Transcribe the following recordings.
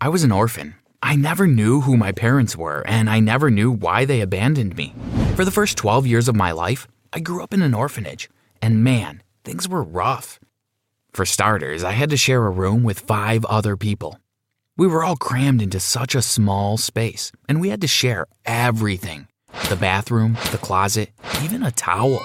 I was an orphan. I never knew who my parents were, and I never knew why they abandoned me. For the first 12 years of my life, I grew up in an orphanage, and man, things were rough. For starters, I had to share a room with five other people. We were all crammed into such a small space, and we had to share everything the bathroom, the closet, even a towel.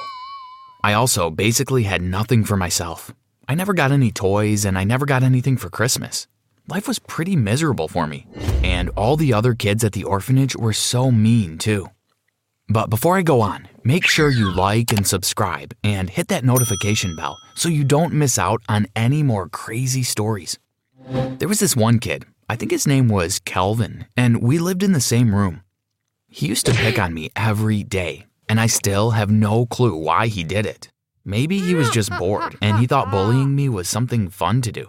I also basically had nothing for myself. I never got any toys, and I never got anything for Christmas. Life was pretty miserable for me, and all the other kids at the orphanage were so mean too. But before I go on, make sure you like and subscribe and hit that notification bell so you don't miss out on any more crazy stories. There was this one kid, I think his name was Kelvin, and we lived in the same room. He used to pick on me every day, and I still have no clue why he did it. Maybe he was just bored and he thought bullying me was something fun to do.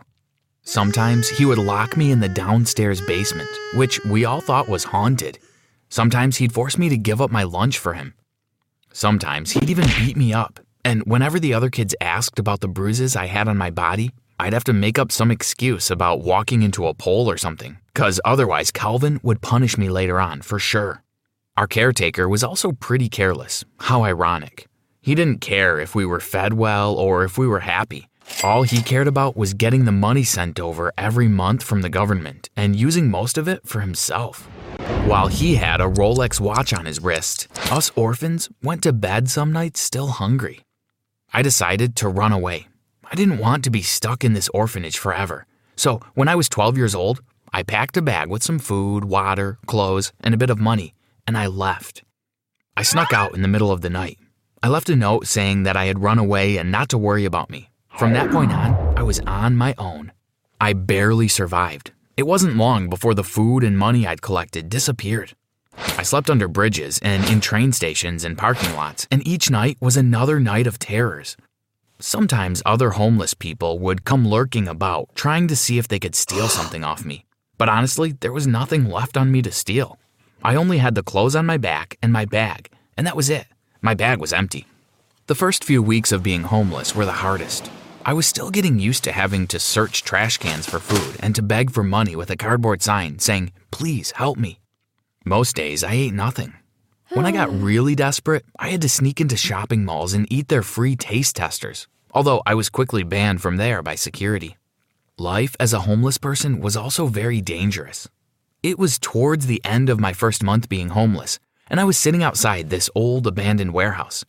Sometimes he would lock me in the downstairs basement, which we all thought was haunted. Sometimes he'd force me to give up my lunch for him. Sometimes he'd even beat me up, and whenever the other kids asked about the bruises I had on my body, I'd have to make up some excuse about walking into a pole or something, because otherwise Calvin would punish me later on for sure. Our caretaker was also pretty careless. How ironic. He didn't care if we were fed well or if we were happy. All he cared about was getting the money sent over every month from the government and using most of it for himself. While he had a Rolex watch on his wrist, us orphans went to bed some nights still hungry. I decided to run away. I didn't want to be stuck in this orphanage forever. So, when I was 12 years old, I packed a bag with some food, water, clothes, and a bit of money, and I left. I snuck out in the middle of the night. I left a note saying that I had run away and not to worry about me. From that point on, I was on my own. I barely survived. It wasn't long before the food and money I'd collected disappeared. I slept under bridges and in train stations and parking lots, and each night was another night of terrors. Sometimes other homeless people would come lurking about, trying to see if they could steal something off me. But honestly, there was nothing left on me to steal. I only had the clothes on my back and my bag, and that was it. My bag was empty. The first few weeks of being homeless were the hardest. I was still getting used to having to search trash cans for food and to beg for money with a cardboard sign saying, Please help me. Most days I ate nothing. When I got hmm. really desperate, I had to sneak into shopping malls and eat their free taste testers, although I was quickly banned from there by security. Life as a homeless person was also very dangerous. It was towards the end of my first month being homeless, and I was sitting outside this old abandoned warehouse.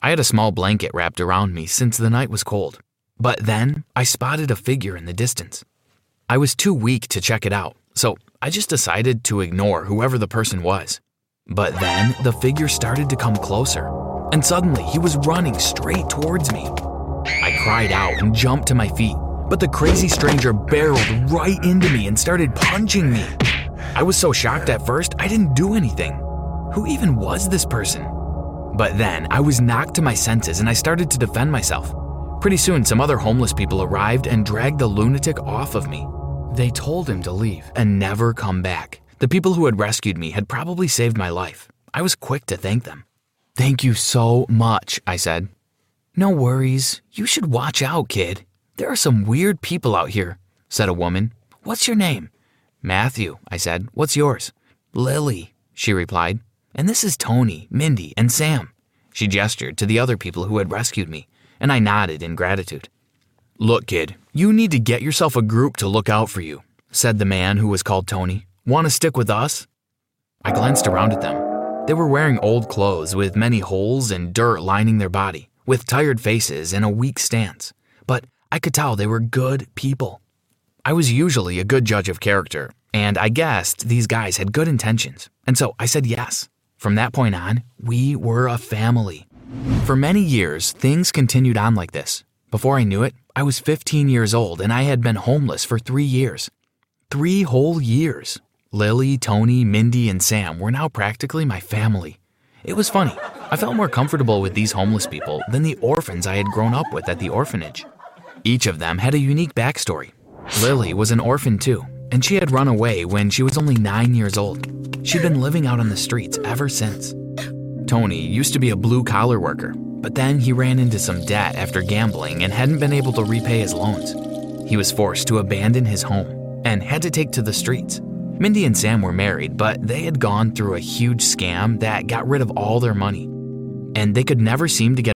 I had a small blanket wrapped around me since the night was cold. But then I spotted a figure in the distance. I was too weak to check it out, so I just decided to ignore whoever the person was. But then the figure started to come closer, and suddenly he was running straight towards me. I cried out and jumped to my feet, but the crazy stranger barreled right into me and started punching me. I was so shocked at first, I didn't do anything. Who even was this person? But then I was knocked to my senses and I started to defend myself. Pretty soon, some other homeless people arrived and dragged the lunatic off of me. They told him to leave and never come back. The people who had rescued me had probably saved my life. I was quick to thank them. Thank you so much, I said. No worries. You should watch out, kid. There are some weird people out here, said a woman. What's your name? Matthew, I said. What's yours? Lily, she replied. And this is Tony, Mindy, and Sam. She gestured to the other people who had rescued me, and I nodded in gratitude. Look, kid, you need to get yourself a group to look out for you, said the man who was called Tony. Want to stick with us? I glanced around at them. They were wearing old clothes with many holes and dirt lining their body, with tired faces and a weak stance. But I could tell they were good people. I was usually a good judge of character, and I guessed these guys had good intentions, and so I said yes. From that point on, we were a family. For many years, things continued on like this. Before I knew it, I was 15 years old and I had been homeless for three years. Three whole years. Lily, Tony, Mindy, and Sam were now practically my family. It was funny. I felt more comfortable with these homeless people than the orphans I had grown up with at the orphanage. Each of them had a unique backstory. Lily was an orphan too, and she had run away when she was only nine years old. She'd been living out on the streets ever since. Tony used to be a blue collar worker, but then he ran into some debt after gambling and hadn't been able to repay his loans. He was forced to abandon his home and had to take to the streets. Mindy and Sam were married, but they had gone through a huge scam that got rid of all their money. And they could never seem to get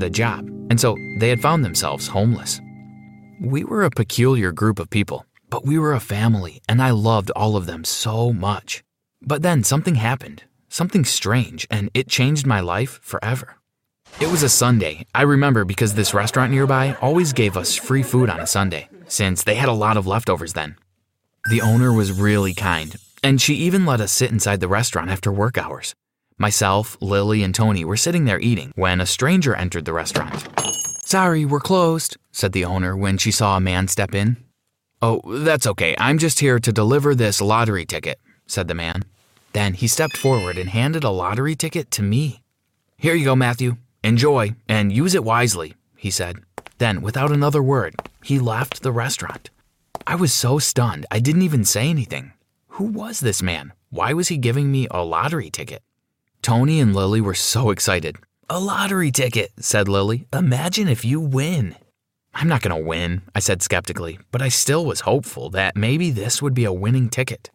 a job, and so they had found themselves homeless. We were a peculiar group of people, but we were a family, and I loved all of them so much. But then something happened, something strange, and it changed my life forever. It was a Sunday, I remember because this restaurant nearby always gave us free food on a Sunday, since they had a lot of leftovers then. The owner was really kind, and she even let us sit inside the restaurant after work hours. Myself, Lily, and Tony were sitting there eating when a stranger entered the restaurant. Sorry, we're closed, said the owner when she saw a man step in. Oh, that's okay. I'm just here to deliver this lottery ticket, said the man. Then he stepped forward and handed a lottery ticket to me. Here you go, Matthew. Enjoy and use it wisely, he said. Then, without another word, he left the restaurant. I was so stunned, I didn't even say anything. Who was this man? Why was he giving me a lottery ticket? Tony and Lily were so excited. A lottery ticket, said Lily. Imagine if you win. I'm not going to win, I said skeptically, but I still was hopeful that maybe this would be a winning ticket.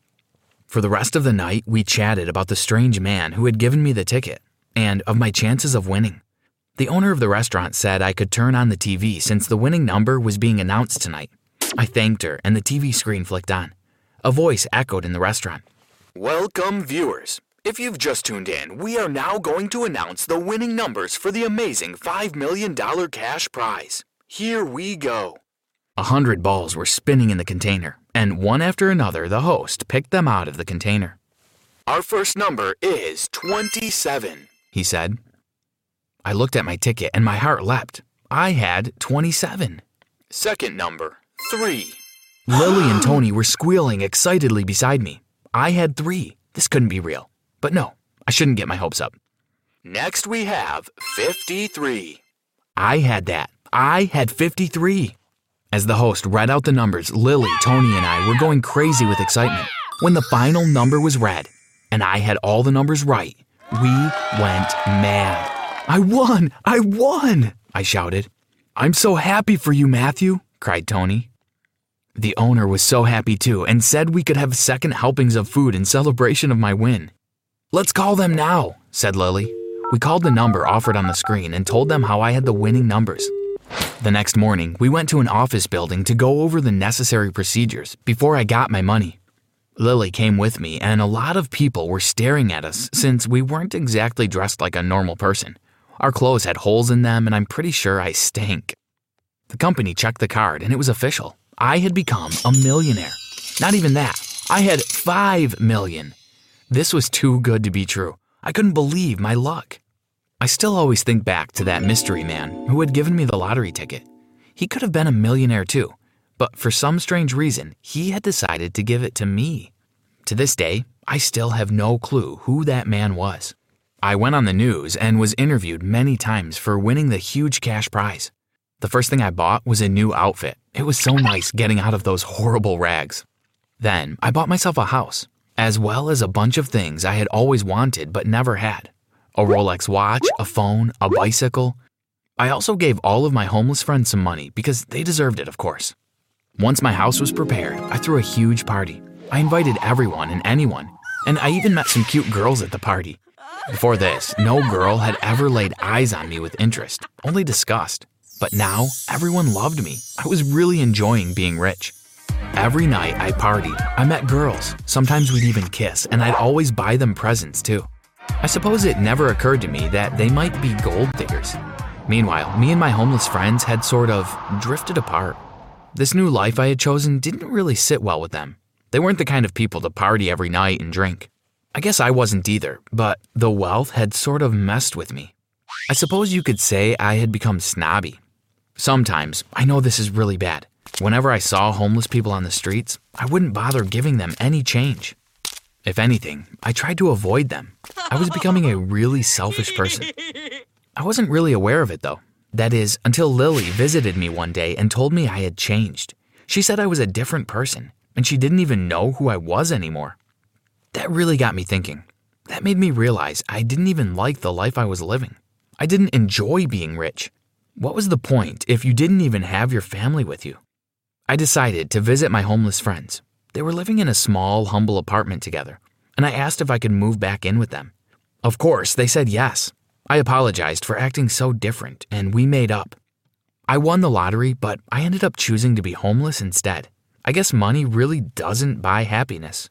For the rest of the night, we chatted about the strange man who had given me the ticket and of my chances of winning. The owner of the restaurant said I could turn on the TV since the winning number was being announced tonight. I thanked her, and the TV screen flicked on. A voice echoed in the restaurant. Welcome, viewers. If you've just tuned in, we are now going to announce the winning numbers for the amazing $5 million cash prize. Here we go. A hundred balls were spinning in the container, and one after another, the host picked them out of the container. Our first number is 27, he said. I looked at my ticket and my heart leapt. I had 27. Second number, 3. Lily and Tony were squealing excitedly beside me. I had 3. This couldn't be real. But no, I shouldn't get my hopes up. Next we have 53. I had that. I had 53. As the host read out the numbers, Lily, Tony, and I were going crazy with excitement. When the final number was read, and I had all the numbers right, we went mad. I won! I won! I shouted. I'm so happy for you, Matthew, cried Tony. The owner was so happy too and said we could have second helpings of food in celebration of my win. Let's call them now, said Lily. We called the number offered on the screen and told them how I had the winning numbers. The next morning, we went to an office building to go over the necessary procedures before I got my money. Lily came with me, and a lot of people were staring at us since we weren't exactly dressed like a normal person. Our clothes had holes in them, and I'm pretty sure I stank. The company checked the card, and it was official. I had become a millionaire. Not even that, I had five million. This was too good to be true. I couldn't believe my luck. I still always think back to that mystery man who had given me the lottery ticket. He could have been a millionaire too, but for some strange reason, he had decided to give it to me. To this day, I still have no clue who that man was. I went on the news and was interviewed many times for winning the huge cash prize. The first thing I bought was a new outfit. It was so nice getting out of those horrible rags. Then I bought myself a house, as well as a bunch of things I had always wanted but never had a Rolex watch, a phone, a bicycle. I also gave all of my homeless friends some money because they deserved it, of course. Once my house was prepared, I threw a huge party. I invited everyone and anyone, and I even met some cute girls at the party. Before this, no girl had ever laid eyes on me with interest, only disgust. But now, everyone loved me. I was really enjoying being rich. Every night I partied, I met girls. Sometimes we'd even kiss, and I'd always buy them presents too. I suppose it never occurred to me that they might be gold diggers. Meanwhile, me and my homeless friends had sort of drifted apart. This new life I had chosen didn't really sit well with them. They weren't the kind of people to party every night and drink. I guess I wasn't either, but the wealth had sort of messed with me. I suppose you could say I had become snobby. Sometimes, I know this is really bad. Whenever I saw homeless people on the streets, I wouldn't bother giving them any change. If anything, I tried to avoid them. I was becoming a really selfish person. I wasn't really aware of it though. That is, until Lily visited me one day and told me I had changed. She said I was a different person, and she didn't even know who I was anymore. That really got me thinking. That made me realize I didn't even like the life I was living. I didn't enjoy being rich. What was the point if you didn't even have your family with you? I decided to visit my homeless friends. They were living in a small, humble apartment together, and I asked if I could move back in with them. Of course, they said yes, I apologized for acting so different, and we made up. I won the lottery, but I ended up choosing to be homeless instead. I guess money really doesn't buy happiness.